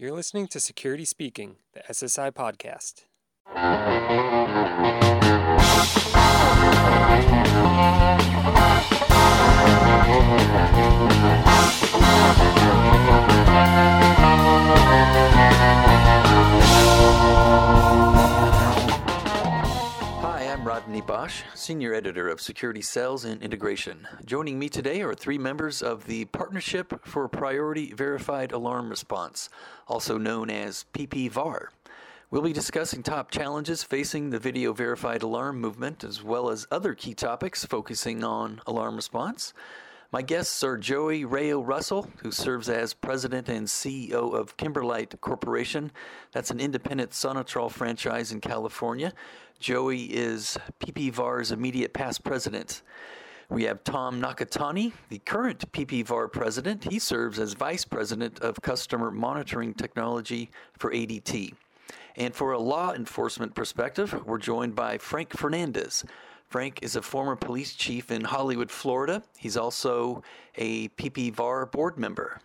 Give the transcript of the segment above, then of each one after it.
You're listening to Security Speaking, the SSI podcast. Hi, I'm Rodney Bosch, Senior Editor of Security Sales and Integration. Joining me today are three members of the Partnership for Priority Verified Alarm Response, also known as PPVAR. We'll be discussing top challenges facing the video verified alarm movement, as well as other key topics focusing on alarm response. My guests are Joey Rao-Russell, who serves as president and CEO of Kimberlite Corporation. That's an independent Sonitrol franchise in California. Joey is PPVAR's immediate past president. We have Tom Nakatani, the current PPVAR president. He serves as vice president of customer monitoring technology for ADT. And for a law enforcement perspective, we're joined by Frank Fernandez. Frank is a former police chief in Hollywood, Florida. He's also a PPVAR board member.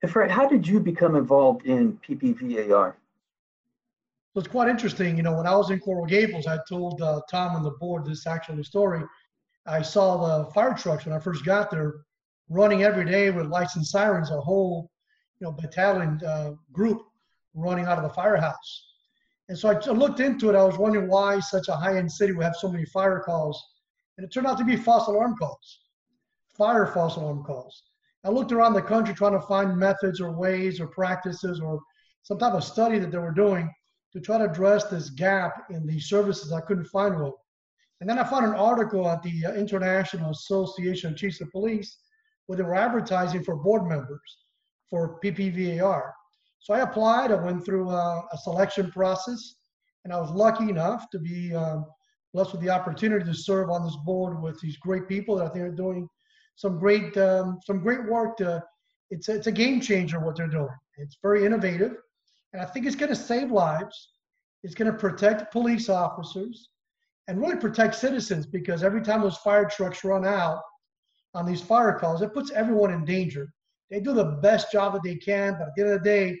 Hey, Frank, how did you become involved in PPVAR? So it's quite interesting. You know, when I was in Coral Gables, I told uh, Tom on the board this actual story. I saw the fire trucks when I first got there running every day with lights and sirens, a whole, you know, battalion uh, group running out of the firehouse. And so I looked into it. I was wondering why such a high-end city would have so many fire calls. And it turned out to be false alarm calls, fire false alarm calls. I looked around the country trying to find methods or ways or practices or some type of study that they were doing to try to address this gap in the services. I couldn't find one. And then I found an article at the uh, International Association of Chiefs of Police where they were advertising for board members for PPVAR. So I applied. I went through a, a selection process, and I was lucky enough to be um, blessed with the opportunity to serve on this board with these great people that I think are doing some great um, some great work. To, it's a, it's a game changer what they're doing. It's very innovative, and I think it's going to save lives. It's going to protect police officers and really protect citizens because every time those fire trucks run out on these fire calls, it puts everyone in danger. They do the best job that they can, but at the end of the day,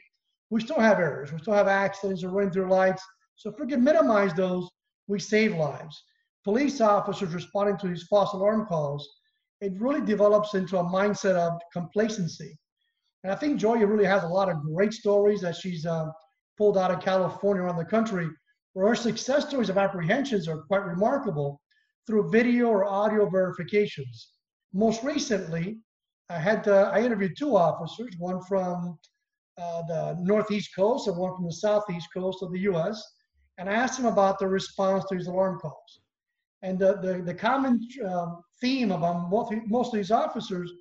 we still have errors. We still have accidents or running through lights. So if we can minimize those, we save lives. Police officers responding to these false alarm calls, it really develops into a mindset of complacency. And I think Joey really has a lot of great stories that she's uh, pulled out of California around the country, where her success stories of apprehensions are quite remarkable through video or audio verifications. Most recently, I had uh, I interviewed two officers, one from uh, the northeast coast and one from the southeast coast of the U.S. And I asked them about their response to these alarm calls. And the, the, the common um, theme among most, most of these officers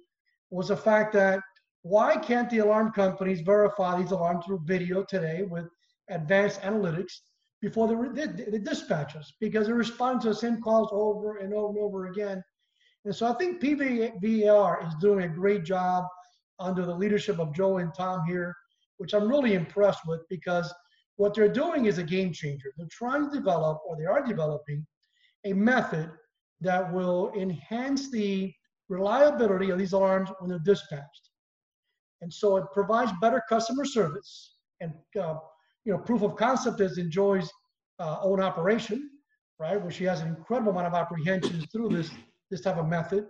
was the fact that why can't the alarm companies verify these alarms through video today with advanced analytics before they, they, they dispatch us? Because they respond to the same calls over and over and over again. And so I think PPVAR is doing a great job under the leadership of Joe and Tom here which I'm really impressed with because what they're doing is a game changer. They're trying to develop, or they are developing, a method that will enhance the reliability of these alarms when they're dispatched. And so it provides better customer service and uh, you know proof of concept is Enjoy's uh, own operation, right, where she has an incredible amount of apprehensions through this this type of method,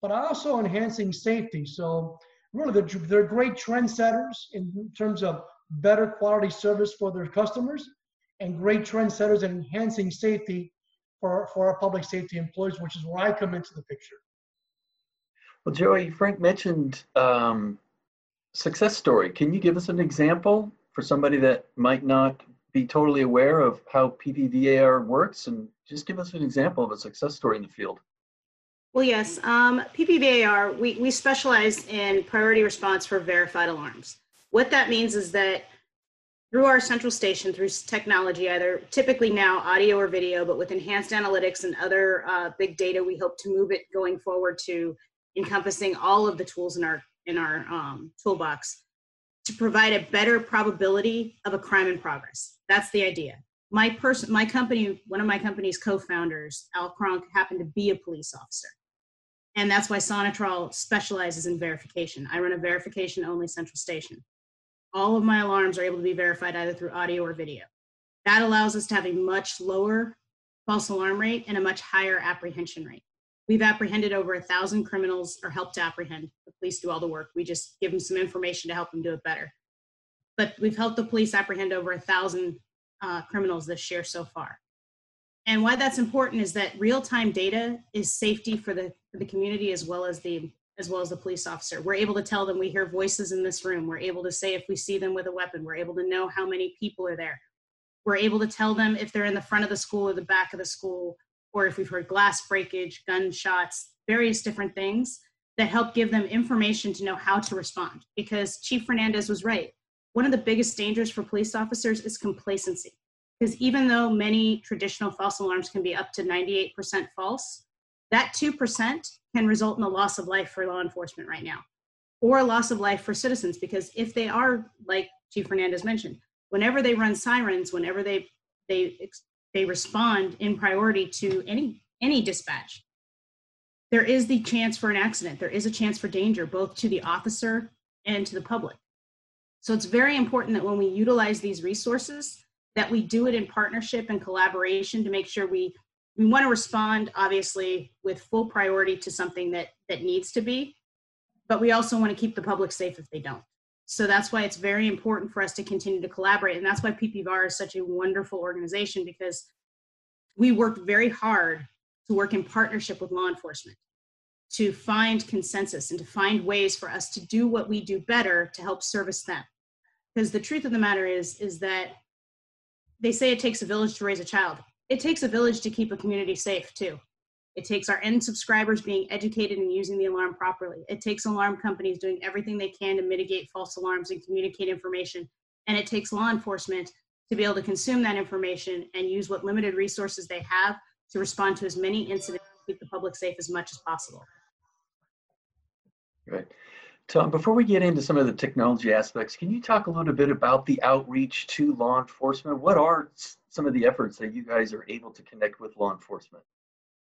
but also enhancing safety. So really they're, they're great trendsetters in terms of better quality service for their customers and great trendsetters in enhancing safety for, for our public safety employees, which is where I come into the picture. Well, Joey, Frank mentioned um, success story. Can you give us an example for somebody that might not be totally aware of how PPVAR works and just give us an example of a success story in the field? Well, yes. Um, PPVAR, we, we specialize in priority response for verified alarms. What that means is that through our central station, through technology, either typically now audio or video, but with enhanced analytics and other uh, big data, we hope to move it going forward to encompassing all of the tools in our in our um, toolbox to provide a better probability of a crime in progress. That's the idea my person my company one of my company's co-founders al Kronk, happened to be a police officer and that's why Sonitrol specializes in verification. I run a verification only central station. all of my alarms are able to be verified either through audio or video. That allows us to have a much lower false alarm rate and a much higher apprehension rate. We've apprehended over a thousand criminals or helped to apprehend. The police do all the work. We just give them some information to help them do it better. But we've helped the police apprehend over a thousand uh, criminals this year so far. And why that's important is that real-time data is safety for the for the community as well as the as well as the police officer. We're able to tell them we hear voices in this room. We're able to say if we see them with a weapon. We're able to know how many people are there. We're able to tell them if they're in the front of the school or the back of the school, or if we've heard glass breakage, gunshots, various different things that help give them information to know how to respond. Because Chief Fernandez was right. One of the biggest dangers for police officers is complacency. Because even though many traditional false alarms can be up to 98% false, that 2% can result in a loss of life for law enforcement right now, or a loss of life for citizens. Because if they are, like Chief Fernandez mentioned, whenever they run sirens, whenever they they they respond in priority to any any dispatch, there is the chance for an accident. There is a chance for danger, both to the officer and to the public. So it's very important that when we utilize these resources, that we do it in partnership and collaboration to make sure we we want to respond obviously with full priority to something that that needs to be but we also want to keep the public safe if they don't. So that's why it's very important for us to continue to collaborate and that's why ppvar is such a wonderful organization because we work very hard to work in partnership with law enforcement to find consensus and to find ways for us to do what we do better to help service them. Because the truth of the matter is is that they say it takes a village to raise a child. It takes a village to keep a community safe too. It takes our end subscribers being educated and using the alarm properly. It takes alarm companies doing everything they can to mitigate false alarms and communicate information. And it takes law enforcement to be able to consume that information and use what limited resources they have to respond to as many incidents to keep the public safe as much as possible. Right. Tom, before we get into some of the technology aspects, can you talk a little bit about the outreach to law enforcement? What are some of the efforts that you guys are able to connect with law enforcement?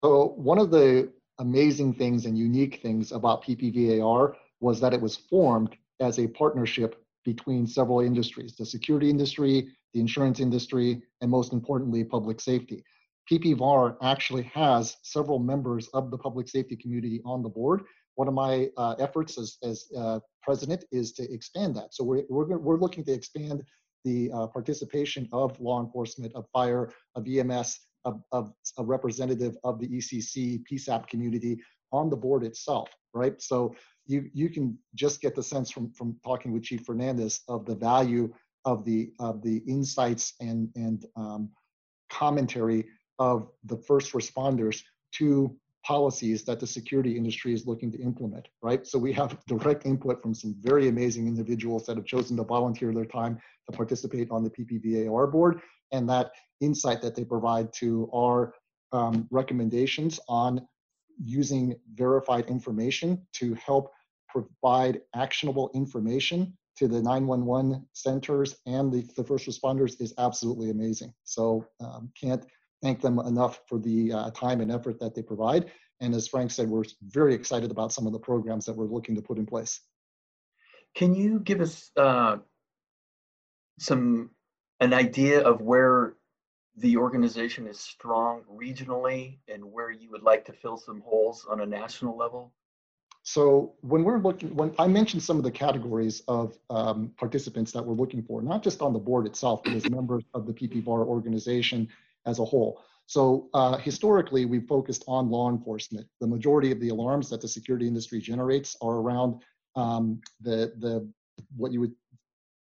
So one of the amazing things and unique things about PPVAR was that it was formed as a partnership between several industries, the security industry, the insurance industry, and most importantly, public safety. PPVAR actually has several members of the public safety community on the board, one of my uh, efforts as, as uh, president is to expand that. So we're, we're, we're looking to expand the uh, participation of law enforcement, of fire, of EMS, of, of a representative of the ECC PSAP community on the board itself, right? So you, you can just get the sense from, from talking with Chief Fernandez of the value of the, of the insights and, and um, commentary of the first responders to policies that the security industry is looking to implement, right? So we have direct input from some very amazing individuals that have chosen to volunteer their time to participate on the PPVAR board, and that insight that they provide to our um, recommendations on using verified information to help provide actionable information to the 911 centers and the, the first responders is absolutely amazing. So um, can't thank them enough for the uh, time and effort that they provide. And as Frank said, we're very excited about some of the programs that we're looking to put in place. Can you give us uh, some an idea of where the organization is strong regionally and where you would like to fill some holes on a national level? So when we're looking, when I mentioned some of the categories of um, participants that we're looking for, not just on the board itself, but as members of the PPVAR organization, as a whole. So uh, historically, we've focused on law enforcement. The majority of the alarms that the security industry generates are around um, the the what you would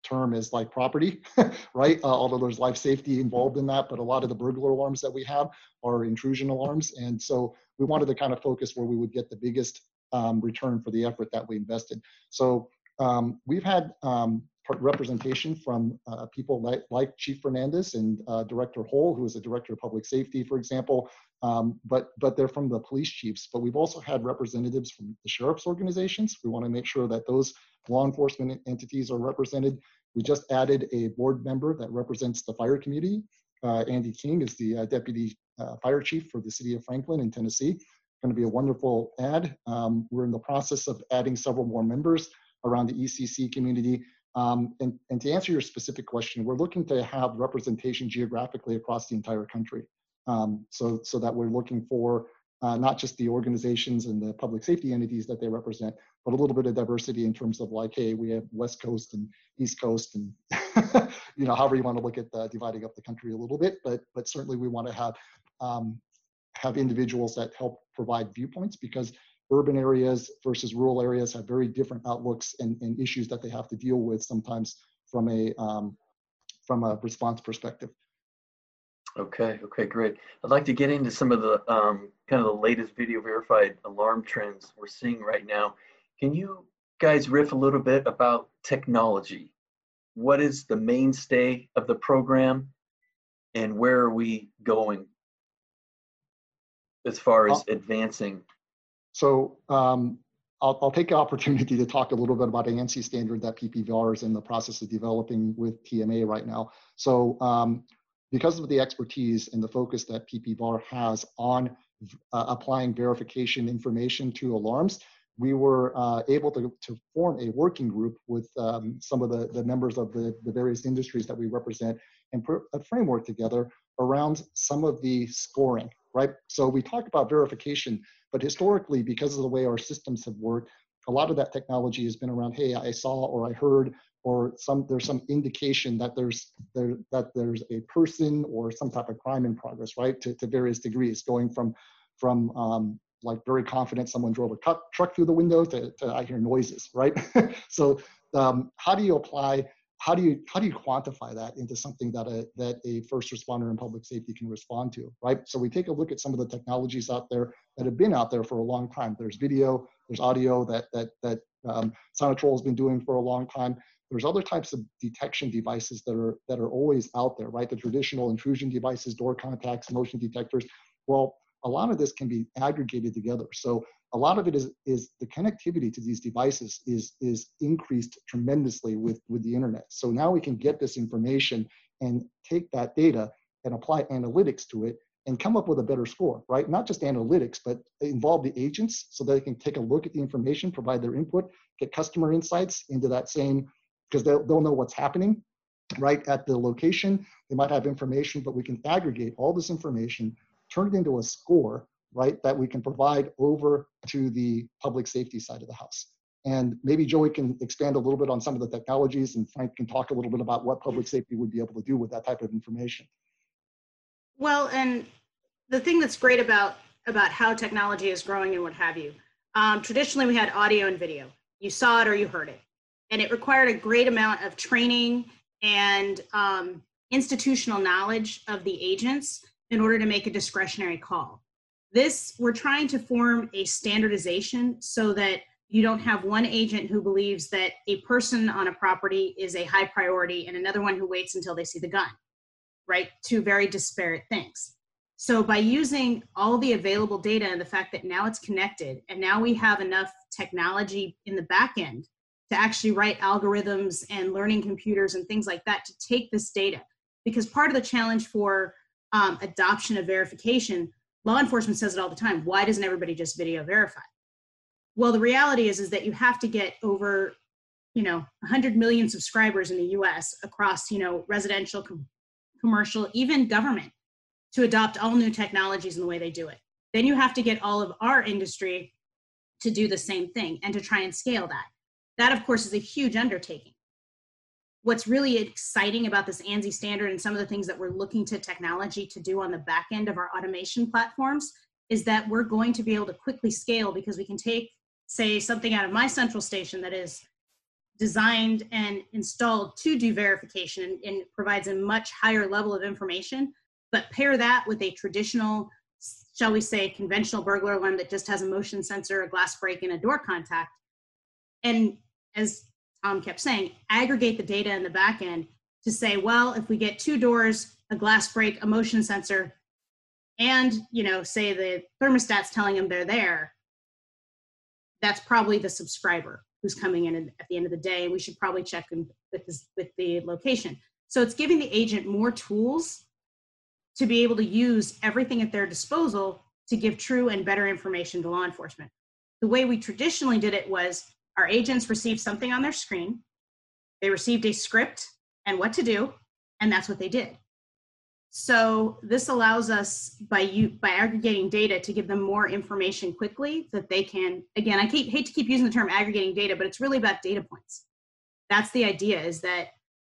term as like property, right? Uh, although there's life safety involved in that, but a lot of the burglar alarms that we have are intrusion alarms, and so we wanted to kind of focus where we would get the biggest um, return for the effort that we invested. So um, we've had um, representation from uh, people like, like, Chief Fernandez and uh, Director Hole, who is a Director of Public Safety, for example, um, but, but they're from the police chiefs. But we've also had representatives from the sheriff's organizations. We want to make sure that those law enforcement entities are represented. We just added a board member that represents the fire community. Uh, Andy King is the uh, Deputy uh, Fire Chief for the City of Franklin in Tennessee. Going to be a wonderful add. Um, we're in the process of adding several more members around the ECC community Um, and, and to answer your specific question, we're looking to have representation geographically across the entire country. Um, so, so that we're looking for uh, not just the organizations and the public safety entities that they represent, but a little bit of diversity in terms of like, hey, we have West Coast and East Coast, and you know, however you want to look at the, dividing up the country a little bit. But but certainly we want to have um, have individuals that help provide viewpoints because urban areas versus rural areas have very different outlooks and, and issues that they have to deal with sometimes from a um, from a response perspective. Okay, okay, great. I'd like to get into some of the um, kind of the latest video verified alarm trends we're seeing right now. Can you guys riff a little bit about technology? What is the mainstay of the program and where are we going as far as advancing? So um, I'll, I'll, take the opportunity to talk a little bit about an ANSI standard that PPVAR is in the process of developing with TMA right now. So um, because of the expertise and the focus that PPVAR has on uh, applying verification information to alarms, we were uh, able to, to form a working group with um, some of the, the members of the, the various industries that we represent and put a framework together around some of the scoring, right? So we talk about verification, but historically, because of the way our systems have worked, a lot of that technology has been around, hey, I saw or I heard or some there's some indication that there's there, that there's a person or some type of crime in progress, right? To, to various degrees, going from from um, like very confident someone drove a truck through the window to, to I hear noises, right? so um, how do you apply? How do you how do you quantify that into something that a that a first responder in public safety can respond to, right? So we take a look at some of the technologies out there that have been out there for a long time. There's video, there's audio that that that um, Sonitrol has been doing for a long time. There's other types of detection devices that are that are always out there, right? The traditional intrusion devices, door contacts, motion detectors. Well, a lot of this can be aggregated together. So a lot of it is, is the connectivity to these devices is, is increased tremendously with, with the internet. So now we can get this information and take that data and apply analytics to it and come up with a better score, right? Not just analytics, but involve the agents so they can take a look at the information, provide their input, get customer insights into that same, because they'll, they'll know what's happening right at the location. They might have information, but we can aggregate all this information, turn it into a score, right, that we can provide over to the public safety side of the house. And maybe Joey can expand a little bit on some of the technologies and Frank can talk a little bit about what public safety would be able to do with that type of information. Well, and the thing that's great about about how technology is growing and what have you, um, traditionally we had audio and video. You saw it or you heard it, and it required a great amount of training and um, institutional knowledge of the agents in order to make a discretionary call. This, we're trying to form a standardization so that you don't have one agent who believes that a person on a property is a high priority and another one who waits until they see the gun, right? Two very disparate things. So by using all the available data and the fact that now it's connected and now we have enough technology in the back end to actually write algorithms and learning computers and things like that to take this data. Because part of the challenge for um, adoption of verification, law enforcement says it all the time. Why doesn't everybody just video verify? Well, the reality is, is that you have to get over, you know, 100 million subscribers in the U.S. across, you know, residential, com- commercial, even government, to adopt all new technologies in the way they do it. Then you have to get all of our industry to do the same thing and to try and scale that. That, of course, is a huge undertaking what's really exciting about this ANSI standard and some of the things that we're looking to technology to do on the back end of our automation platforms is that we're going to be able to quickly scale because we can take, say, something out of my central station that is designed and installed to do verification and, and provides a much higher level of information, but pair that with a traditional, shall we say, conventional burglar alarm that just has a motion sensor, a glass break, and a door contact. And as Tom kept saying, aggregate the data in the back end to say, well, if we get two doors, a glass break, a motion sensor, and you know, say the thermostat's telling them they're there, that's probably the subscriber who's coming in at the end of the day. We should probably check with, this, with the location. So it's giving the agent more tools to be able to use everything at their disposal to give true and better information to law enforcement. The way we traditionally did it was our agents received something on their screen. They received a script and what to do, and that's what they did. So this allows us by you by aggregating data to give them more information quickly that they can again I keep, hate to keep using the term aggregating data but it's really about data points. That's the idea is that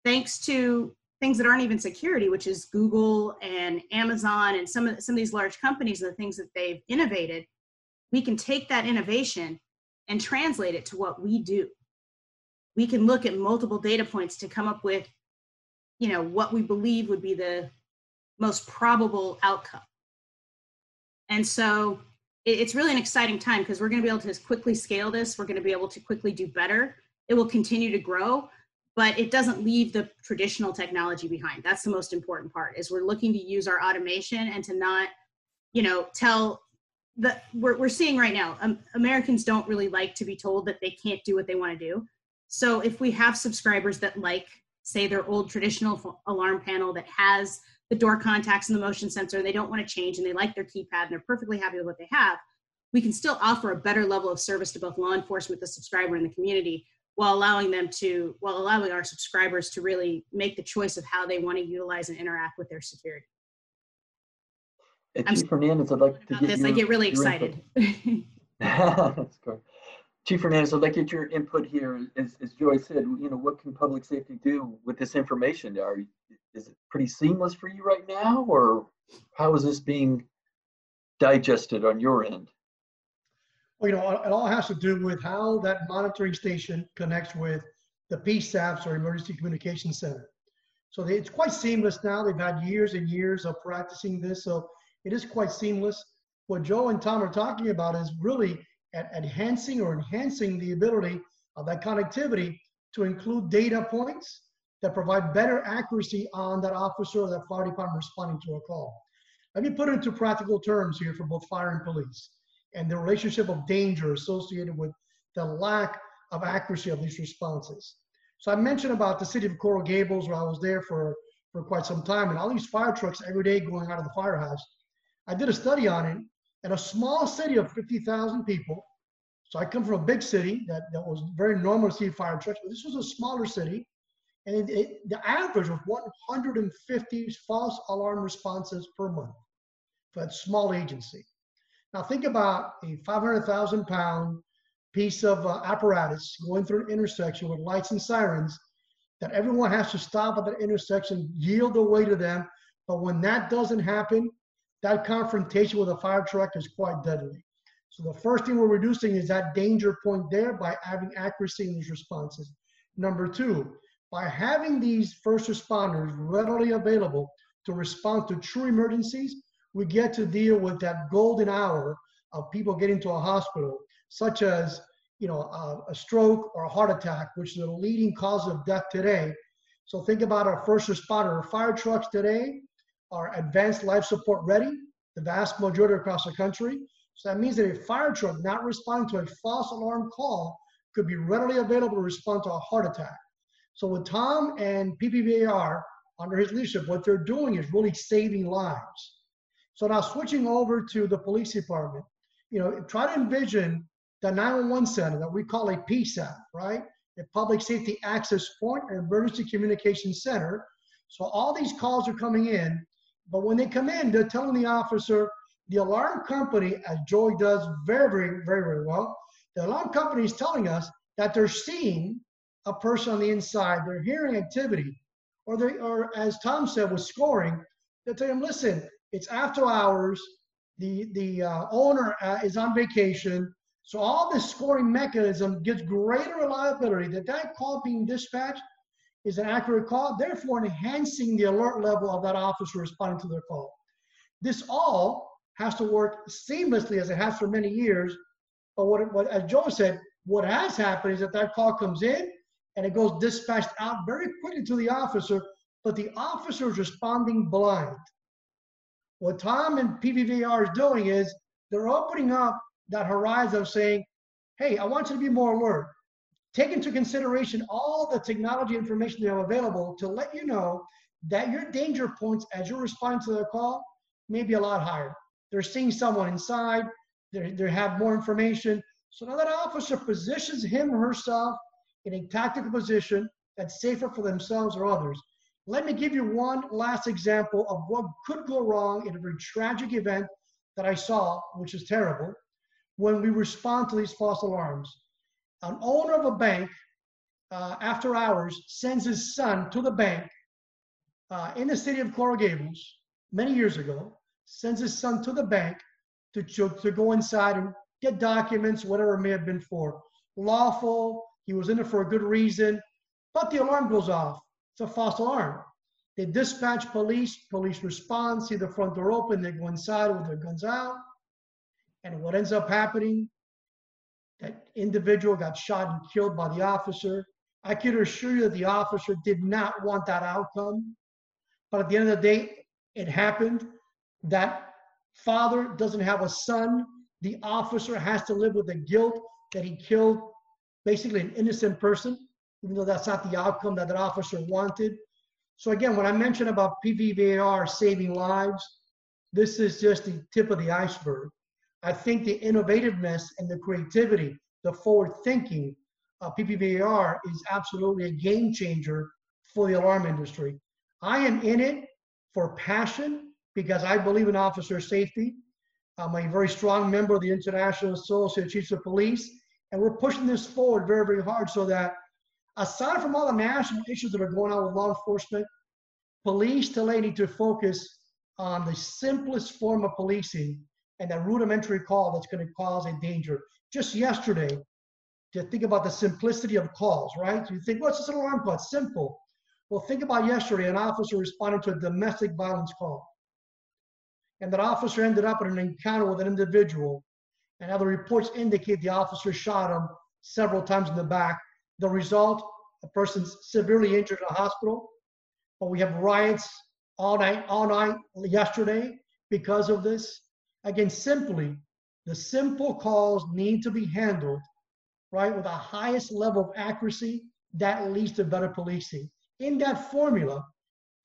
thanks to things that aren't even security which is Google and Amazon and some of some of these large companies and the things that they've innovated we can take that innovation and translate it to what we do. We can look at multiple data points to come up with you know what we believe would be the most probable outcome. And so it's really an exciting time because we're going to be able to quickly scale this. We're going to be able to quickly do better. It will continue to grow, but it doesn't leave the traditional technology behind. That's the most important part is we're looking to use our automation and to not, you know, tell that we're, we're seeing right now, um, Americans don't really like to be told that they can't do what they want to do. So if we have subscribers that like, say their old traditional alarm panel that has the door contacts and the motion sensor, they don't want to change and they like their keypad and they're perfectly happy with what they have, we can still offer a better level of service to both law enforcement, the subscriber, and the community while allowing them to, while allowing our subscribers to really make the choice of how they want to utilize and interact with their security. I'm Chief Hernandez, I'd like to get this. Your, I get really excited. That's great. Chief Hernandez, I'd like to get your input here. As, as Joy said, you know, what can public safety do with this information? Are is it pretty seamless for you right now, or how is this being digested on your end? Well, you know, it all has to do with how that monitoring station connects with the PSAPs or Emergency Communication Center. So they, it's quite seamless now. They've had years and years of practicing this, so it is quite seamless. What Joe and Tom are talking about is really enhancing or enhancing the ability of that connectivity to include data points that provide better accuracy on that officer or that fire department responding to a call. Let me put it into practical terms here for both fire and police and the relationship of danger associated with the lack of accuracy of these responses. So I mentioned about the city of Coral Gables where I was there for, for quite some time and all these fire trucks every day going out of the firehouse. I did a study on it in a small city of 50,000 people. So I come from a big city that, that was very normal to see fire trucks, but this was a smaller city. And it, it, the average was 150 false alarm responses per month for that small agency. Now think about a 500,000 pound piece of uh, apparatus going through an intersection with lights and sirens that everyone has to stop at that intersection, yield the way to them. But when that doesn't happen, that confrontation with a fire truck is quite deadly. So the first thing we're reducing is that danger point there by having accuracy in these responses. Number two, by having these first responders readily available to respond to true emergencies, we get to deal with that golden hour of people getting to a hospital, such as you know a, a stroke or a heart attack, which is the leading cause of death today. So think about our first responder, fire trucks today are advanced life support ready, the vast majority across the country. So that means that a fire truck not responding to a false alarm call could be readily available to respond to a heart attack. So with Tom and PPVAR under his leadership, what they're doing is really saving lives. So now switching over to the police department, you know, try to envision the 911 center that we call a PSAP, right? A public safety access point, an emergency communication center. So all these calls are coming in but when they come in, they're telling the officer, the alarm company, as Joy does very, very, very, very well, the alarm company is telling us that they're seeing a person on the inside, they're hearing activity, or they, or as Tom said with scoring, they're telling them, listen, it's after hours, the the uh, owner uh, is on vacation, so all this scoring mechanism gives greater reliability that that call being dispatched is an accurate call, therefore enhancing the alert level of that officer responding to their call. This all has to work seamlessly as it has for many years. But what, what as Joe said, what has happened is that that call comes in and it goes dispatched out very quickly to the officer, but the officer is responding blind. What Tom and PPVAR is doing is they're opening up that horizon of saying, hey, I want you to be more alert take into consideration all the technology information they have available to let you know that your danger points as you're responding to the call may be a lot higher. They're seeing someone inside, they they have more information. So now that officer positions him or herself in a tactical position that's safer for themselves or others. Let me give you one last example of what could go wrong in a very tragic event that I saw, which is terrible, when we respond to these false alarms. An owner of a bank, uh, after hours, sends his son to the bank uh, in the city of Coral Gables many years ago, sends his son to the bank to, to go inside and get documents, whatever it may have been for. Lawful, he was in it for a good reason, but the alarm goes off. It's a false alarm. They dispatch police, police respond, see the front door open, they go inside with their guns out. And what ends up happening, that individual got shot and killed by the officer. I can assure you that the officer did not want that outcome. But at the end of the day, it happened. That father doesn't have a son. The officer has to live with the guilt that he killed basically an innocent person, even though that's not the outcome that that officer wanted. So again, when I mentioned about PPVAR saving lives, this is just the tip of the iceberg. I think the innovativeness and the creativity, the forward thinking uh, of PPVAR is absolutely a game changer for the alarm industry. I am in it for passion because I believe in officer safety. I'm a very strong member of the International Association of Chiefs of Police, and we're pushing this forward very, very hard so that aside from all the national issues that are going on with law enforcement, police today need to focus on the simplest form of policing and that rudimentary call that's going to cause a danger. Just yesterday, to think about the simplicity of calls, right? You think, what's this alarm call? It's simple. Well, think about yesterday, an officer responded to a domestic violence call. And that officer ended up in an encounter with an individual. And other reports indicate the officer shot him several times in the back. The result, a person's severely injured in a hospital. But we have riots all night, all night yesterday because of this. Again, simply, the simple calls need to be handled, right, with the highest level of accuracy that leads to better policing in that formula,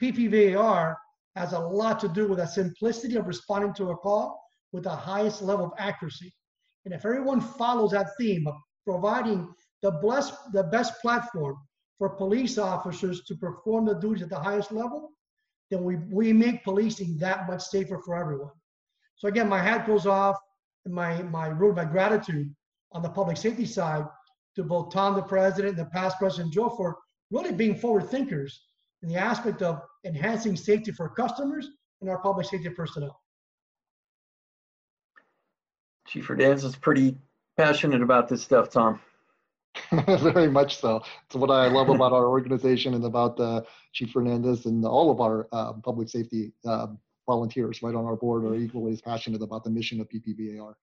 PPVAR has a lot to do with the simplicity of responding to a call with the highest level of accuracy. And if everyone follows that theme of providing the best, the best platform for police officers to perform the duties at the highest level, then we, we make policing that much safer for everyone. So again, my hat goes off and my, my root, my gratitude on the public safety side to both Tom, the president, and the past president, Joe, for really being forward thinkers in the aspect of enhancing safety for customers and our public safety personnel. Chief Hernandez is pretty passionate about this stuff, Tom. Very much so. It's what I love about our organization and about uh, Chief Fernandez and all of our uh, public safety uh, volunteers right on our board are equally as passionate about the mission of PPVAR.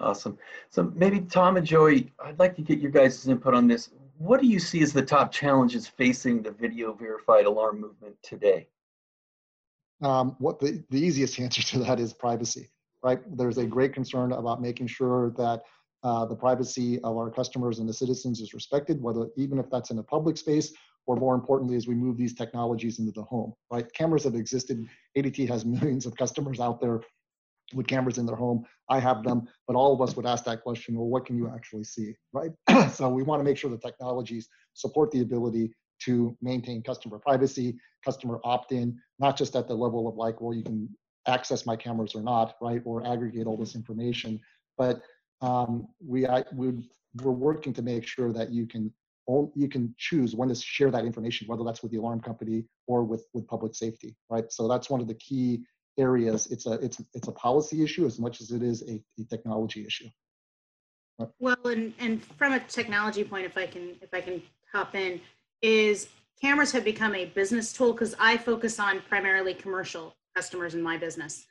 Awesome. So maybe Tom and Joey, I'd like to get your guys' input on this. What do you see as the top challenges facing the video verified alarm movement today? Um, what the, the easiest answer to that is privacy, right? There's a great concern about making sure that uh, the privacy of our customers and the citizens is respected, whether even if that's in a public space or more importantly, as we move these technologies into the home, right? Cameras have existed. ADT has millions of customers out there with cameras in their home. I have them, but all of us would ask that question, well, what can you actually see, right? so we want to make sure the technologies support the ability to maintain customer privacy, customer opt-in, not just at the level of like, well, you can access my cameras or not, right? Or aggregate all this information. But um, we, I, we, we're working to make sure that you can you can choose when to share that information, whether that's with the alarm company or with, with public safety, right? So that's one of the key areas, it's a it's it's a policy issue as much as it is a, a technology issue. Well, and and from a technology point, if I can if I can hop in, is cameras have become a business tool because I focus on primarily commercial customers in my business,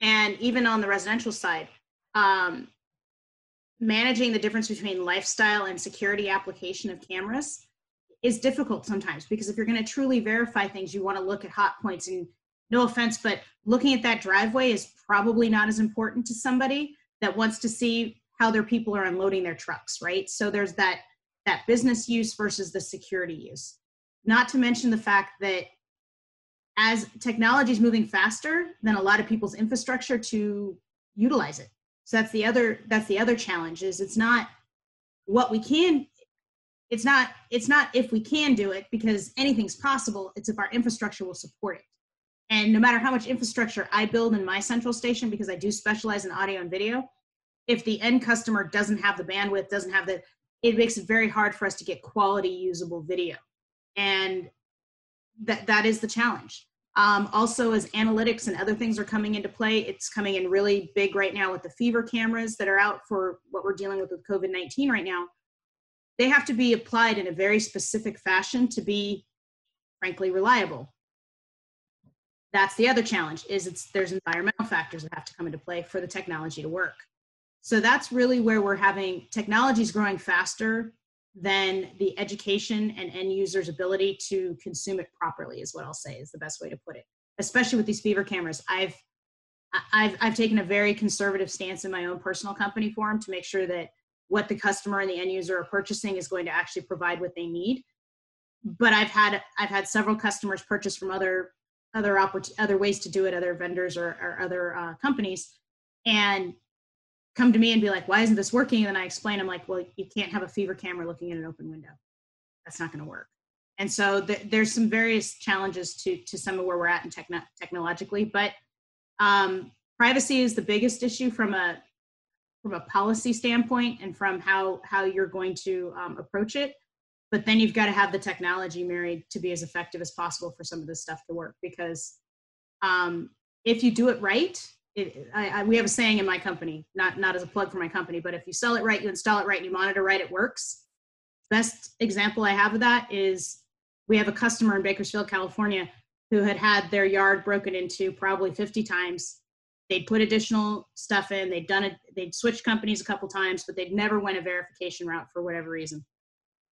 and even on the residential side, um, managing the difference between lifestyle and security application of cameras is difficult sometimes because if you're going to truly verify things, you want to look at hot points and no offense, but looking at that driveway is probably not as important to somebody that wants to see how their people are unloading their trucks, right? So there's that that business use versus the security use. Not to mention the fact that as technology is moving faster than a lot of people's infrastructure to utilize it. So that's the other that's the other challenge is it's not what we can it's not it's not if we can do it because anything's possible it's if our infrastructure will support it. And no matter how much infrastructure i build in my central station because i do specialize in audio and video if the end customer doesn't have the bandwidth doesn't have the it makes it very hard for us to get quality usable video. And that that is the challenge um, also as analytics and other things are coming into play it's coming in really big right now with the fever cameras that are out for what we're dealing with with covid-19 right now. They have to be applied in a very specific fashion to be frankly reliable. That's the other challenge is it's there's environmental factors that have to come into play for the technology to work. So that's really where we're having technology is growing faster than the education and end users ability to consume it properly is what i'll say is the best way to put it especially with these fever cameras. I've I've, I've taken a very conservative stance in my own personal company for them to make sure that what the customer and the end user are purchasing is going to actually provide what they need. But i've had i've had several customers purchase from other other oppor- other ways to do it other vendors or, or other uh, companies. And come to me and be like why isn't this working? And then i explain i'm like well you can't have a fever camera looking at an open window. That's not going to work. And so th- there's some various challenges to to some of where we're at in techno- technologically but um, privacy is the biggest issue from a from a policy standpoint and from how how you're going to um, approach it. But then you've got to have the technology married to be as effective as possible for some of this stuff to work because um, if you do it right it, I, I, we have a saying in my company not not as a plug for my company but if you sell it right you install it right and you monitor right it works. Best example i have of that is we have a customer in bakersfield california who had had their yard broken into probably 50 times. They'd put additional stuff in they'd done it they'd switched companies a couple times but they'd never went a verification route for whatever reason.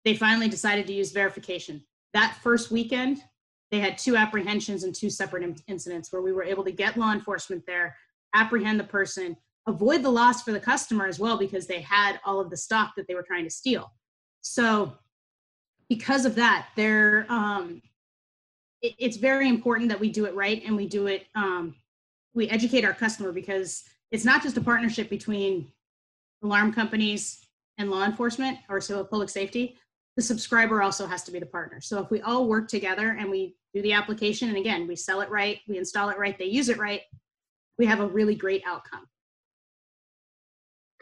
They finally decided to use verification. That first weekend they had two apprehensions and two separate incidents where we were able to get law enforcement there apprehend the person avoid the loss for the customer as well because they had all of the stock that they were trying to steal. So because of that there um, it, it's very important that we do it right and we do it um, we educate our customer because it's not just a partnership between alarm companies and law enforcement or so public safety. The subscriber also has to be the partner. So if we all work together and we do the application and again we sell it right we install it right they use it right we have a really great outcome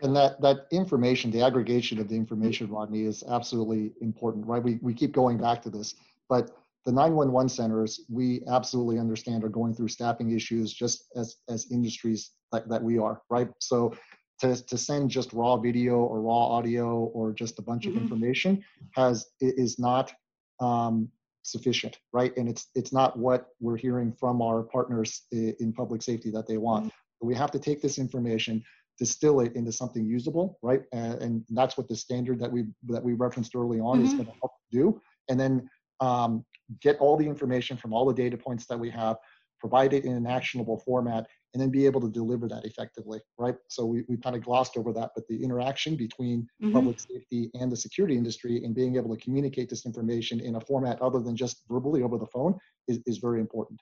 and that that information the aggregation of the information rodney is absolutely important right we, we keep going back to this but the 911 centers, we absolutely understand are going through staffing issues just as, as industries that, that we are, right? So to, to send just raw video or raw audio or just a bunch mm-hmm. of information has is not um, sufficient, right? And it's it's not what we're hearing from our partners in public safety that they want. Mm-hmm. We have to take this information, distill it into something usable, right? And, and that's what the standard that we that we referenced early on mm-hmm. is going to help do. And then um, get all the information from all the data points that we have, provide it in an actionable format, and then be able to deliver that effectively, right? So we, we kind of glossed over that, but the interaction between mm-hmm. public safety and the security industry and being able to communicate this information in a format other than just verbally over the phone is, is very important.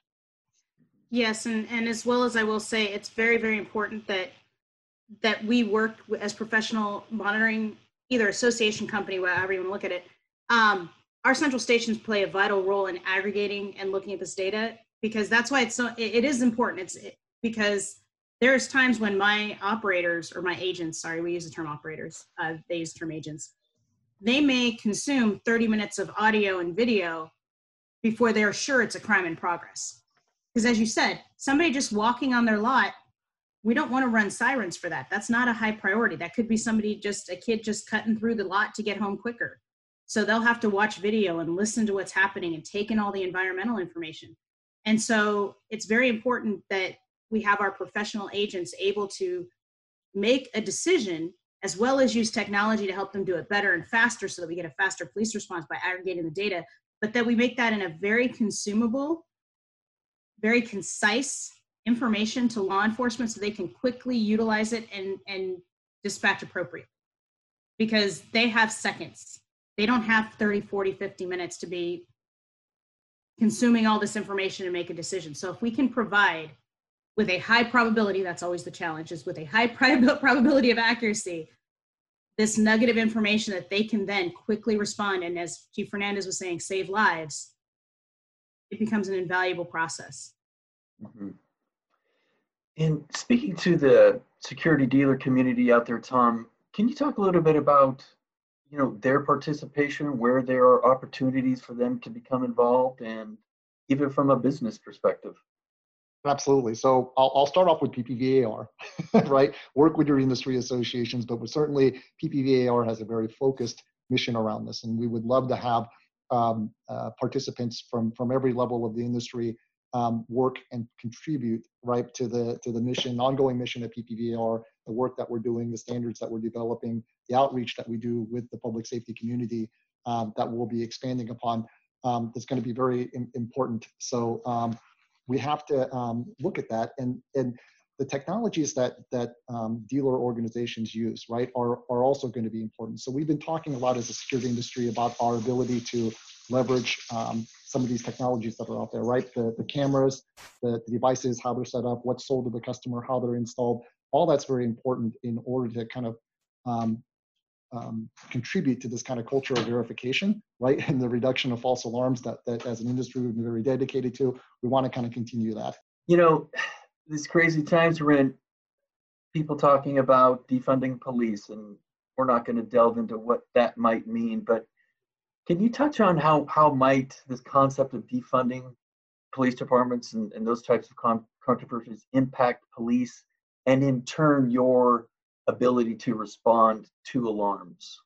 Yes, and, and as well as I will say, it's very, very important that that we work as professional monitoring, either association company, however you want to look at it, um, our central stations play a vital role in aggregating and looking at this data because that's why it's so it, it is important it's it, because there's times when my operators or my agents sorry we use the term operators uh, they use the term agents they may consume 30 minutes of audio and video before they're sure it's a crime in progress. Because as you said somebody just walking on their lot we don't want to run sirens for that. That's not a high priority. That could be somebody just a kid just cutting through the lot to get home quicker. So they'll have to watch video and listen to what's happening and take in all the environmental information. And so it's very important that we have our professional agents able to make a decision as well as use technology to help them do it better and faster so that we get a faster police response by aggregating the data, but that we make that in a very consumable, very concise information to law enforcement so they can quickly utilize it and, and dispatch appropriately. Because they have seconds. They don't have 30 40 50 minutes to be consuming all this information and make a decision. So if we can provide with a high probability that's always the challenge is with a high probability of accuracy this nugget of information that they can then quickly respond and as chief fernandez was saying save lives it becomes an invaluable process Mhm. And speaking to the security dealer community out there, Tom, can you talk a little bit about, you know, their participation, where there are opportunities for them to become involved, and even from a business perspective? Absolutely. So I'll, I'll start off with PPVAR, right? Work with your industry associations, but certainly PPVAR has a very focused mission around this, and we would love to have um, uh, participants from from every level of the industry um, work and contribute right to the to the mission, ongoing mission at PPVAR, the work that we're doing, the standards that we're developing, the outreach that we do with the public safety community um, that we'll be expanding upon. Um, that's going to be very im- important. So um, we have to um, look at that. And and the technologies that that um, dealer organizations use right are are also going to be important. So we've been talking a lot as a security industry about our ability to leverage um, some of these technologies that are out there right? The, the cameras the, the devices how they're set up what's sold to the customer how they're installed. All that's very important in order to kind of um, um, contribute to this kind of culture of verification, right? And the reduction of false alarms that, that as an industry we've been very dedicated to. We want to kind of continue that. You know, these crazy times we're in, people talking about defunding police, and we're not going to delve into what that might mean, but can you touch on how how might this concept of defunding police departments and, and those types of con- controversies impact police and in turn your ability to respond to alarms?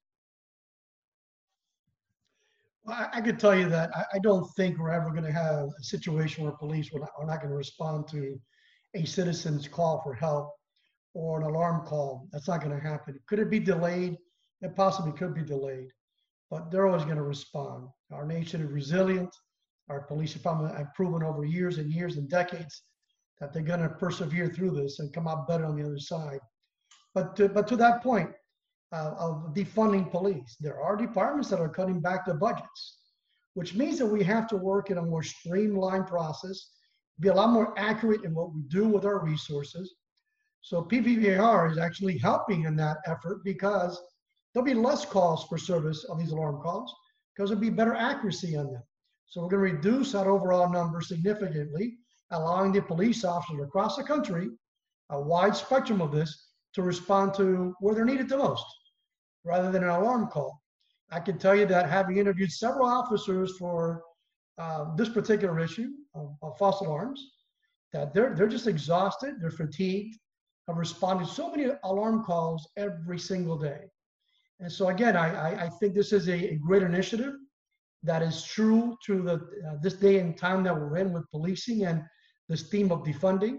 Well, I, could tell you that I, I don't think we're ever going to have a situation where police are not, are not going to respond to a citizen's call for help or an alarm call. That's not going to happen. Could it be delayed? It possibly could be delayed, but they're always going to respond. Our nation is resilient. Our police department have proven over years and years and decades that they're going to persevere through this and come out better on the other side. But to, but to that point uh, of defunding police, there are departments that are cutting back their budgets, which means that we have to work in a more streamlined process, be a lot more accurate in what we do with our resources. So PPVAR is actually helping in that effort because there'll be less calls for service of these alarm calls because there'll be better accuracy on them. So we're going to reduce that overall number significantly, allowing the police officers across the country, a wide spectrum of this, to respond to where they're needed the most, rather than an alarm call. I can tell you that having interviewed several officers for uh, this particular issue of, of false alarms, that they're they're just exhausted, they're fatigued, have responded so many alarm calls every single day. And so again, I, I, I think this is a, a, great initiative that is true to the uh, this day and time that we're in with policing and this theme of defunding,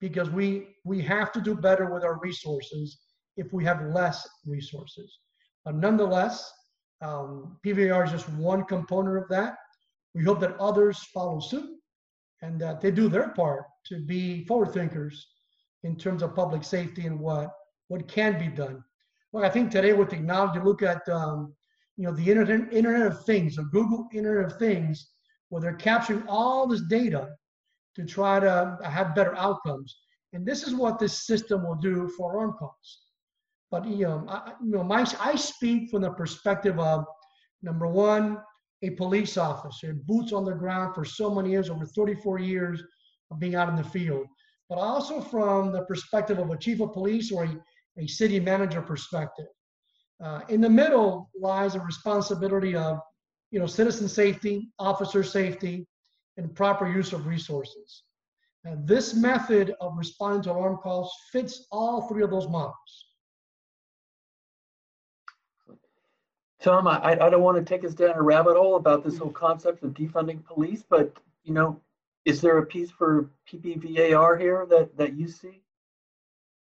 because we we have to do better with our resources if we have less resources. But nonetheless, um, PVR is just one component of that. We hope that others follow suit and that they do their part to be forward thinkers in terms of public safety and what what can be done. Well, I think today with technology, look at um, you know the internet Internet of Things, the Google Internet of Things, where they're capturing all this data to try to have better outcomes. And this is what this system will do for alarm calls. But you know, I, you know, my I speak from the perspective of number one, a police officer, boots on the ground for so many years, over 34 years of being out in the field. But also from the perspective of a chief of police or a, a city manager perspective. Uh, in the middle lies a responsibility of, you know, citizen safety, officer safety, and proper use of resources. And this method of responding to alarm calls fits all three of those models. Tom, I, I don't want to take us down a rabbit hole about this whole concept of defunding police, but you know, is there a piece for PPVAR here that, that you see?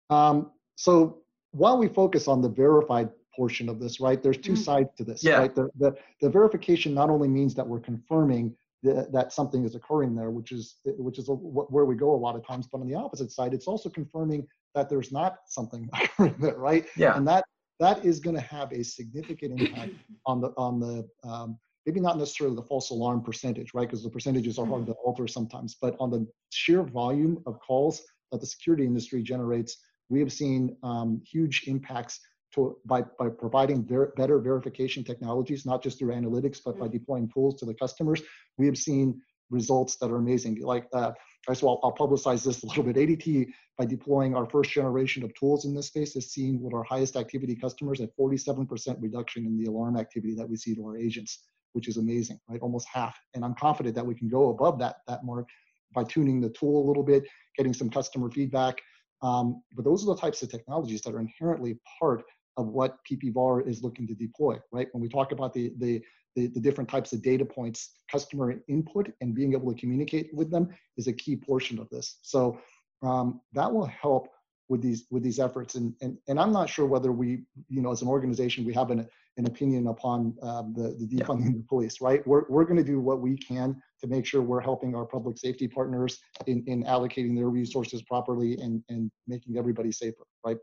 Um, so while we focus on the verified portion of this, right, there's 2 mm-hmm. sides to this, yeah. right? The, the, the verification not only means that we're confirming that, that something is occurring there, which is which is a, where we go a lot of times. But on the opposite side, it's also confirming that there's not something occurring there, right? Yeah. And that that is going to have a significant impact on the on the um, maybe not necessarily the false alarm percentage, right? Because the percentages are hard to alter sometimes, but on the sheer volume of calls that the security industry generates, we have seen um, huge impacts to, by, by providing ver- better verification technologies, not just through analytics, but by deploying tools to the customers, we have seen results that are amazing. Like, uh, so I'll, I'll publicize this a little bit. ADT, by deploying our first generation of tools in this space, is seeing with our highest activity customers a 47% reduction in the alarm activity that we see to our agents, which is amazing, right? Almost half. And I'm confident that we can go above that, that mark by tuning the tool a little bit, getting some customer feedback. Um, but those are the types of technologies that are inherently part of what PPVAR is looking to deploy, right? When we talk about the, the, the, the, different types of data points, customer input and being able to communicate with them is a key portion of this. So um, that will help with these with these efforts. And, and and I'm not sure whether we, you know, as an organization, we have an, an opinion upon um, the, the defunding the police, right? We're, we're going to do what we can to make sure we're helping our public safety partners in, in allocating their resources properly and, and making everybody safer, right?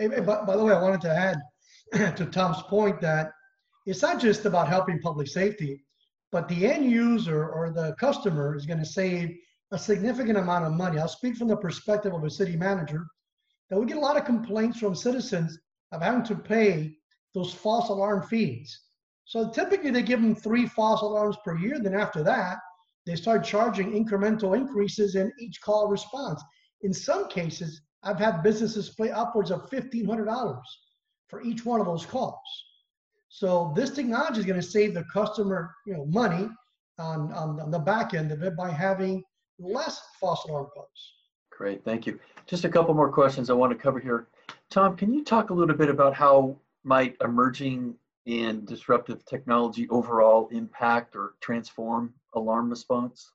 Hey, by, by the way, I wanted to add to Tom's point that it's not just about helping public safety, but the end user or the customer is going to save a significant amount of money. I'll speak from the perspective of a city manager that we get a lot of complaints from citizens of having to pay those false alarm fees. So typically they give them three false alarms per year. Then after that, they start charging incremental increases in each call response. In some cases, I've had businesses pay upwards of $1,500 for each one of those calls. So this technology is going to save the customer, you know, money on, on, on the back end of it by having less false alarm calls. Great, thank you. Just a couple more questions I want to cover here. Tom, can you talk a little bit about how might emerging and disruptive technology overall impact or transform alarm response?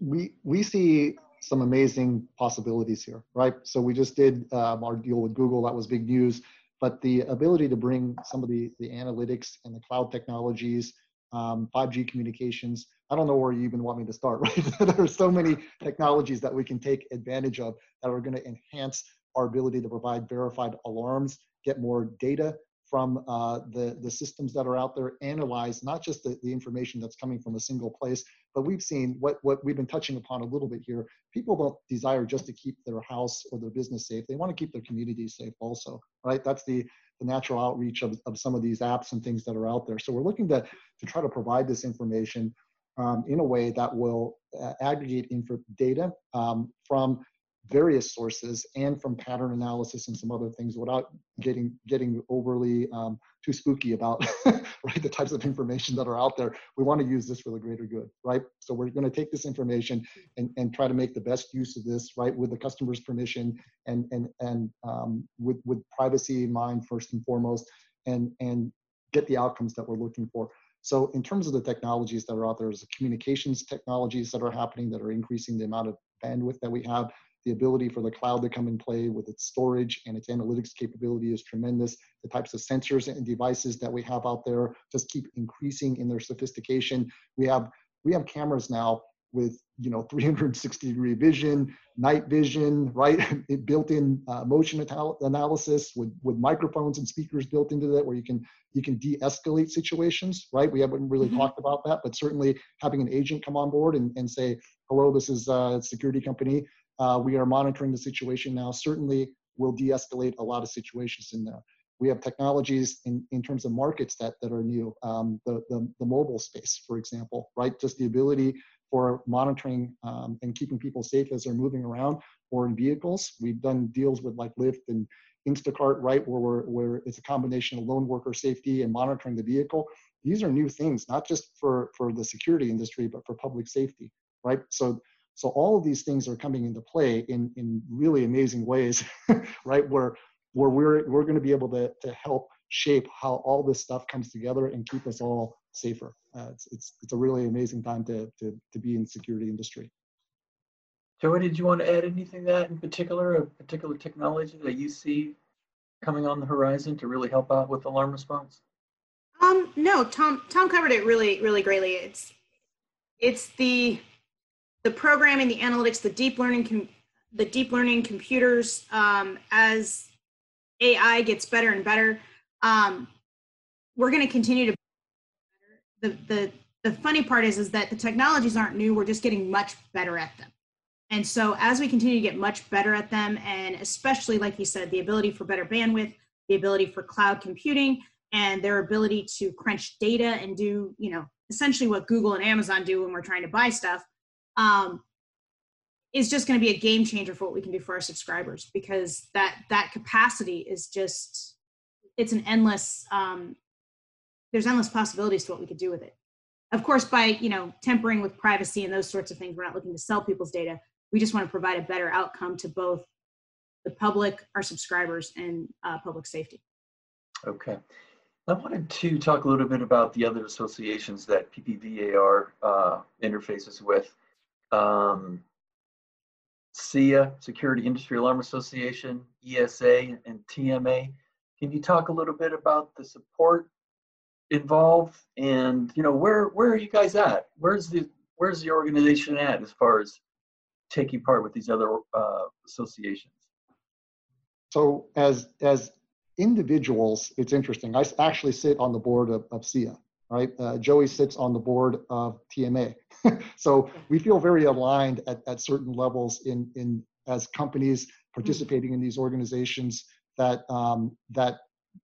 We we see some amazing possibilities here, right? So we just did um, our deal with Google. That was big news. But the ability to bring some of the, the analytics and the cloud technologies, um, 5G communications, I don't know where you even want me to start, right? there are so many technologies that we can take advantage of that are going to enhance our ability to provide verified alarms, get more data from uh, the, the systems that are out there, analyze not just the, the information that's coming from a single place, but we've seen what, what we've been touching upon a little bit here. People don't desire just to keep their house or their business safe. They want to keep their community safe also, right? That's the, the natural outreach of, of some of these apps and things that are out there. So we're looking to, to try to provide this information um, in a way that will uh, aggregate info data um, from various sources and from pattern analysis and some other things without getting getting overly um, too spooky about right the types of information that are out there. We want to use this for the greater good right? So we're going to take this information and, and try to make the best use of this right with the customer's permission and and and um, with with privacy in mind first and foremost and and get the outcomes that we're looking for. So in terms of the technologies that are out there, there's communications technologies that are happening that are increasing the amount of bandwidth that we have the ability for the cloud to come and play with its storage and its analytics capability is tremendous. The types of sensors and devices that we have out there just keep increasing in their sophistication. We have we have cameras now with you know 360 degree vision, night vision, right? built-in uh, motion analysis with with microphones and speakers built into that, where you can you can de-escalate situations, right? We haven't really mm-hmm. talked about that, but certainly having an agent come on board and, and say, hello, this is a security company. Uh, we are monitoring the situation now. Certainly, will de-escalate a lot of situations in there. We have technologies in, in terms of markets that, that are new. Um, the, the, the mobile space, for example, right? Just the ability for monitoring um, and keeping people safe as they're moving around or in vehicles. We've done deals with like Lyft and Instacart, right, where, we're, where it's a combination of lone worker safety and monitoring the vehicle. These are new things, not just for, for the security industry, but for public safety, right? So so all of these things are coming into play in, in really amazing ways, right? Where, where we're, we're going to be able to, to help shape how all this stuff comes together and keep us all safer. Uh, it's, it's, it's a really amazing time to, to, to be in security industry. Joey, did you want to add anything to that in particular, a particular technology that you see coming on the horizon to really help out with alarm response? Um, no, Tom, Tom covered it really, really greatly. It's, it's the the programming, the analytics, the deep learning, the deep learning computers um, as AI gets better and better. Um, we're going to continue to. The, the the funny part is is that the technologies aren't new. We're just getting much better at them. And so as we continue to get much better at them, and especially like you said, the ability for better bandwidth, the ability for cloud computing, and their ability to crunch data and do, you know, essentially what Google and Amazon do when we're trying to buy stuff, um, is just going to be a game changer for what we can do for our subscribers because that that capacity is just it's an endless um, there's endless possibilities to what we could do with it of course by you know tempering with privacy and those sorts of things we're not looking to sell people's data we just want to provide a better outcome to both the public our subscribers and uh, public safety Okay. I wanted to talk a little bit about the other associations that PPVAR uh, interfaces with. Um, SIA, Security Industry Alarm Association, ESA, and TMA. Can you talk a little bit about the support involved and you know where where are you guys at? Where's the where's the organization at as far as taking part with these other uh, associations? So as as individuals, it's interesting. I actually sit on the board of, of SIA, right? Uh, Joey sits on the board of TMA. so we feel very aligned at, at certain levels in, in as companies participating in these organizations that um, that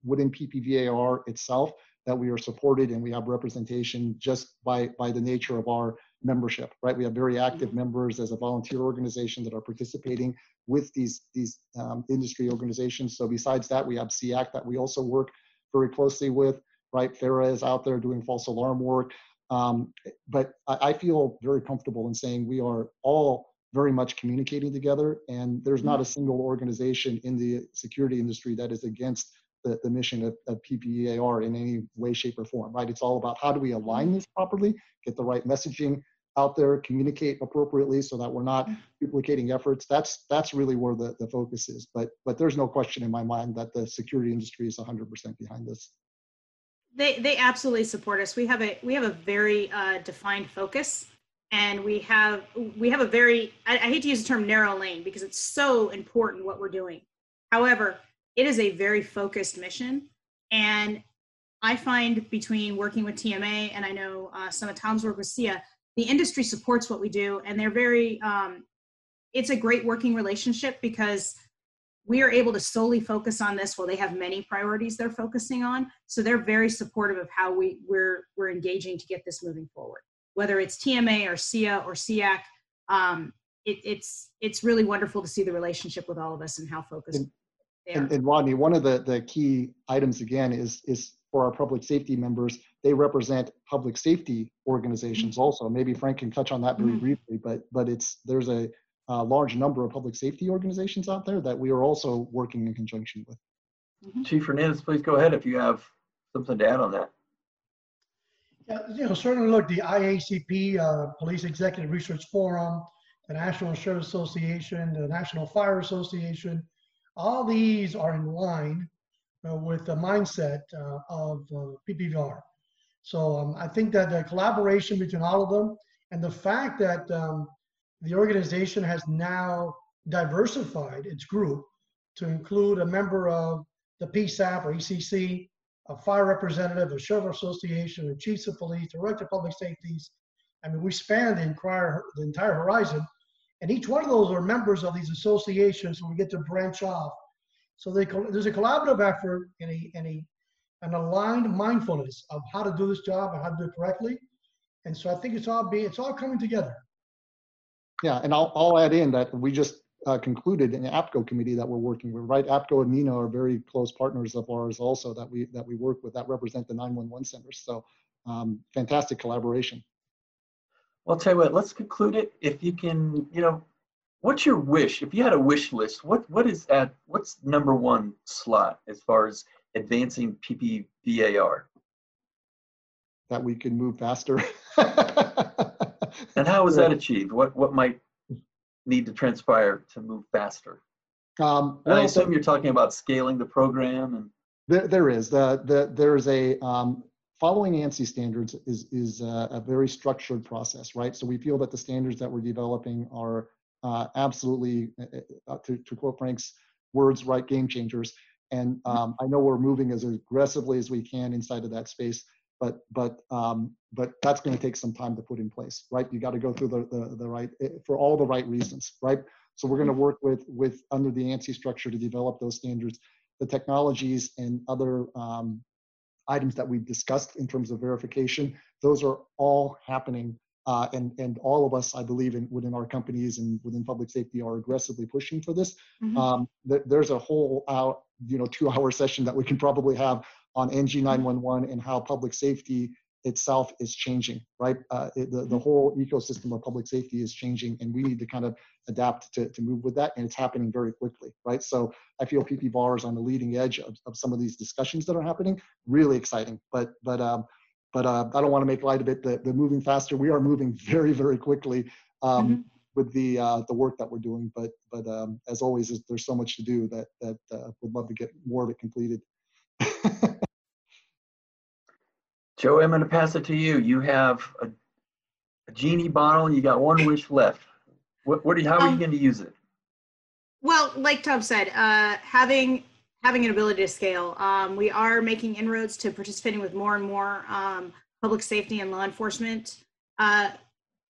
within PPVAR itself that we are supported and we have representation just by by the nature of our membership, right? We have very active members as a volunteer organization that are participating with these these um, industry organizations. So besides that, we have SIAC that we also work very closely with, right? FARA is out there doing false alarm work. Um, but I, I feel very comfortable in saying we are all very much communicating together and there's not mm-hmm. a single organization in the security industry that is against the, the mission of, of PPVAR in any way, shape, or form, right? It's all about how do we align mm-hmm. this properly, get the right messaging out there, communicate appropriately so that we're not mm-hmm. duplicating efforts. That's that's really where the, the focus is. But but there's no question in my mind that the security industry is 100% behind this. They they absolutely support us. We have a we have a very uh, defined focus and we have we have a very I, I hate to use the term narrow lane because it's so important what we're doing. However it is a very focused mission and i find between working with tma and i know uh, some of tom's work with sia the industry supports what we do and they're very um, it's a great working relationship because we are able to solely focus on this while they have many priorities they're focusing on so they're very supportive of how we we're we're engaging to get this moving forward whether it's tma or sia or siac um, it, it's it's really wonderful to see the relationship with all of us and how focused And- they are And, and Rodney, one of the, the key items again is is for our public safety members, they represent public safety organizations also. Maybe Frank can touch on that very Mhm. briefly, but but it's there's a, a large number of public safety organizations out there that we are also working in conjunction with. Chief Fernandez, please go ahead if you have something to add on that. Yeah, you know, certainly look, the IACP, uh, Police Executive Research Forum, the National Insurance Association, the National Fire Association, all these are in line uh, with the mindset uh, of uh, PPVR. So um, I think that the collaboration between all of them and the fact that um, the organization has now diversified its group to include a member of the PSAP or ECC, a fire representative, a sheriff association, a chiefs of police, director of public safeties. I mean, we span the entire, the entire horizon. And each one of those are members of these associations, so we get to branch off. So they, there's a collaborative effort and a, and a, an aligned mindfulness of how to do this job and how to do it correctly. And so I think it's all be, it's all coming together. Yeah, and I'll I'll add in that we just uh, concluded an APCO committee that we're working with. Right, APCO and NENA are very close partners of ours also that we that we work with that represent the 911 centers. So um, fantastic collaboration. Well, I'll tell you what, let's conclude it. If you can, you know, what's your wish? If you had a wish list, what what is at what's number one slot as far as advancing PPVAR? That we can move faster. And how is that achieved? What what might need to transpire to move faster? um, And I well, so- assume you're talking about scaling the program and There, there is the, the there's a um, following ANSI standards is is a, a very structured process, right? So we feel that the standards that we're developing are uh, absolutely, uh, uh, to, to quote Frank's words, right, game changers. And um, I know we're moving as aggressively as we can inside of that space, but but um, but that's going to take some time to put in place, right? You got to go through the, the the right eh, for all the right reasons, right? So we're going to work with with under the ANSI structure to develop those standards the technologies and other um, items that we've discussed in terms of verification, those are all happening. Uh, and, and all of us, I believe, in, within our companies and within public safety are aggressively pushing for this. Mhm. Um, th- there's a whole out, you know, two hour session that we can probably have on NG911 and how public safety itself is changing, right? Uh, it, the, the whole ecosystem of public safety is changing and we need to kind of adapt to, to move with that. And it's happening very quickly, right? So I feel PPVAR is on the leading edge of, of some of these discussions that are happening. Really exciting, but, but, um, but uh, I don't want to make light of it. The, the moving faster. We are moving very, very quickly um, Mhm. with the uh, the work that we're doing. But but um, as always, there's so much to do that that uh, would love to get more of it completed. Joe, I'm going to pass it to you. You have a, a genie bottle and you got one wish left. What, what are you, how are you Um, going to use it? Well, like Tom said, uh, having having an ability to scale, um, we are making inroads to participating with more and more um, public safety and law enforcement uh,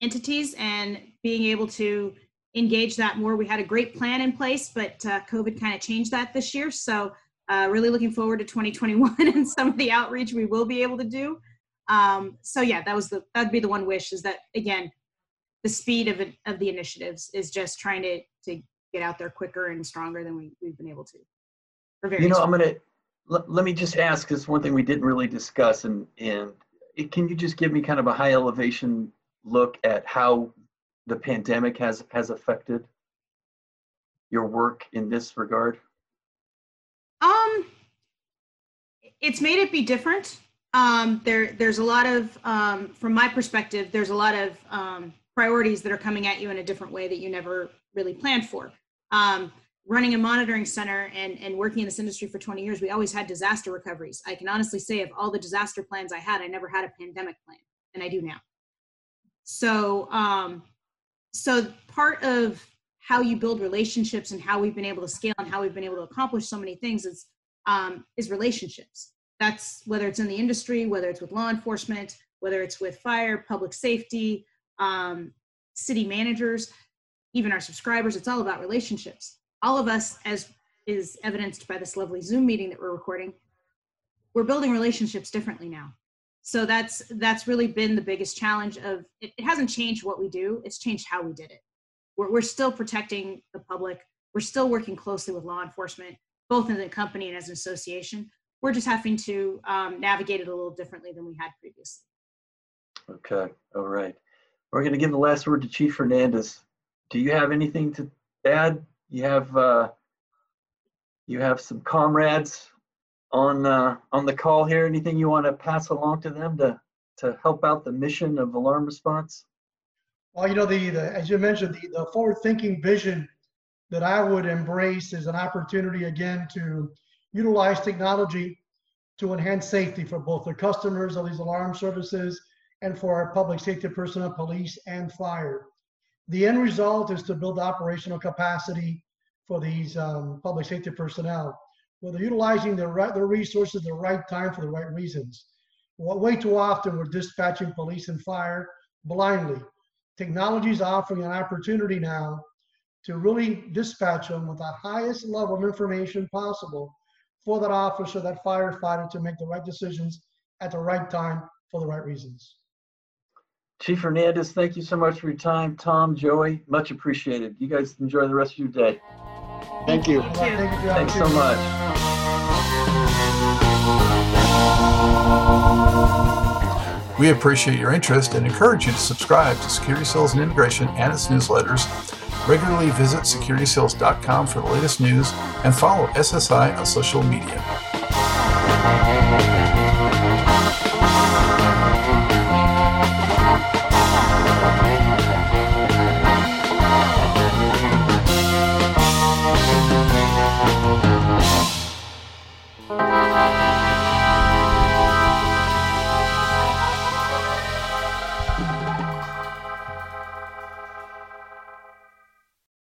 entities, and being able to engage that more. We had a great plan in place, but uh, COVID kind of changed that this year. So, uh, really looking forward to 2021 and some of the outreach we will be able to do. Um, so, yeah, that was the that'd be the one wish is that again, the speed of it, of the initiatives is just trying to to get out there quicker and stronger than we, we've been able to. For You know, I'm going to, let, let me just ask, this one thing we didn't really discuss and, and it, can you just give me kind of a high elevation look at how the pandemic has, has affected your work in this regard? Um, it's made it be different. Um, there, there's a lot of, um, from my perspective, there's a lot of um, priorities that are coming at you in a different way that you never really planned for. Um, running a monitoring center and, and working in this industry for 20 years, we always had disaster recoveries. I can honestly say, of all the disaster plans I had, I never had a pandemic plan, and I do now. So, um, so part of how you build relationships and how we've been able to scale and how we've been able to accomplish so many things is um, is relationships. That's whether it's in the industry, whether it's with law enforcement, whether it's with fire, public safety, um, city managers, even our subscribers. It's all about relationships. All of us, as is evidenced by this lovely Zoom meeting that we're recording, we're building relationships differently now. So that's that's really been the biggest challenge. Of it, it hasn't changed what we do; it's changed how we did it we're, we're still protecting the public. We're still working closely with law enforcement, both in the company and as an association. We're just having to um, navigate it a little differently than we had previously. Okay, all right. We're going to give the last word to Chief Fernandez. Do you have anything to add? You have, uh, you have some comrades on, uh, on the call here. Anything you want to pass along to them to, to help out the mission of alarm response? Well, you know, the, the as you mentioned, the, the forward-thinking vision that I would embrace is an opportunity again to utilize technology to enhance safety for both the customers of these alarm services and for our public safety personnel, police and fire. The end result is to build operational capacity for these um, public safety personnel, where they're utilizing their, right, their resources at the right time for the right reasons. Well, way too often we're dispatching police and fire blindly technology is offering an opportunity now to really dispatch them with the highest level of information possible for that officer, that firefighter to make the right decisions at the right time for the right reasons. Chief Fernandez, thank you so much for your time. Tom, Joey, much appreciated. You guys enjoy the rest of your day. Thank you. Thank you. Thank you Thanks so much. We appreciate your interest and encourage you to subscribe to Security Sales and Integration and its newsletters. Regularly visit securitysales.com for the latest news and follow SSI on social media.